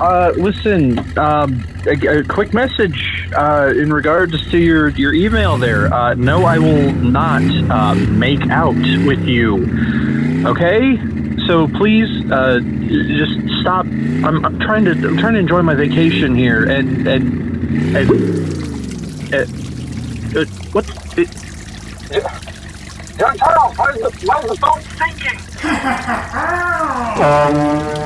uh, listen, um, a, a quick message uh, in regards to your, your email there. Uh, no, I will not uh, make out with you. Okay? So please, uh, just stop. I'm, I'm trying to I'm trying to enjoy my vacation here, and and and uh, uh what? Uh, it, Charles, why is the, why is the phone sinking? Um,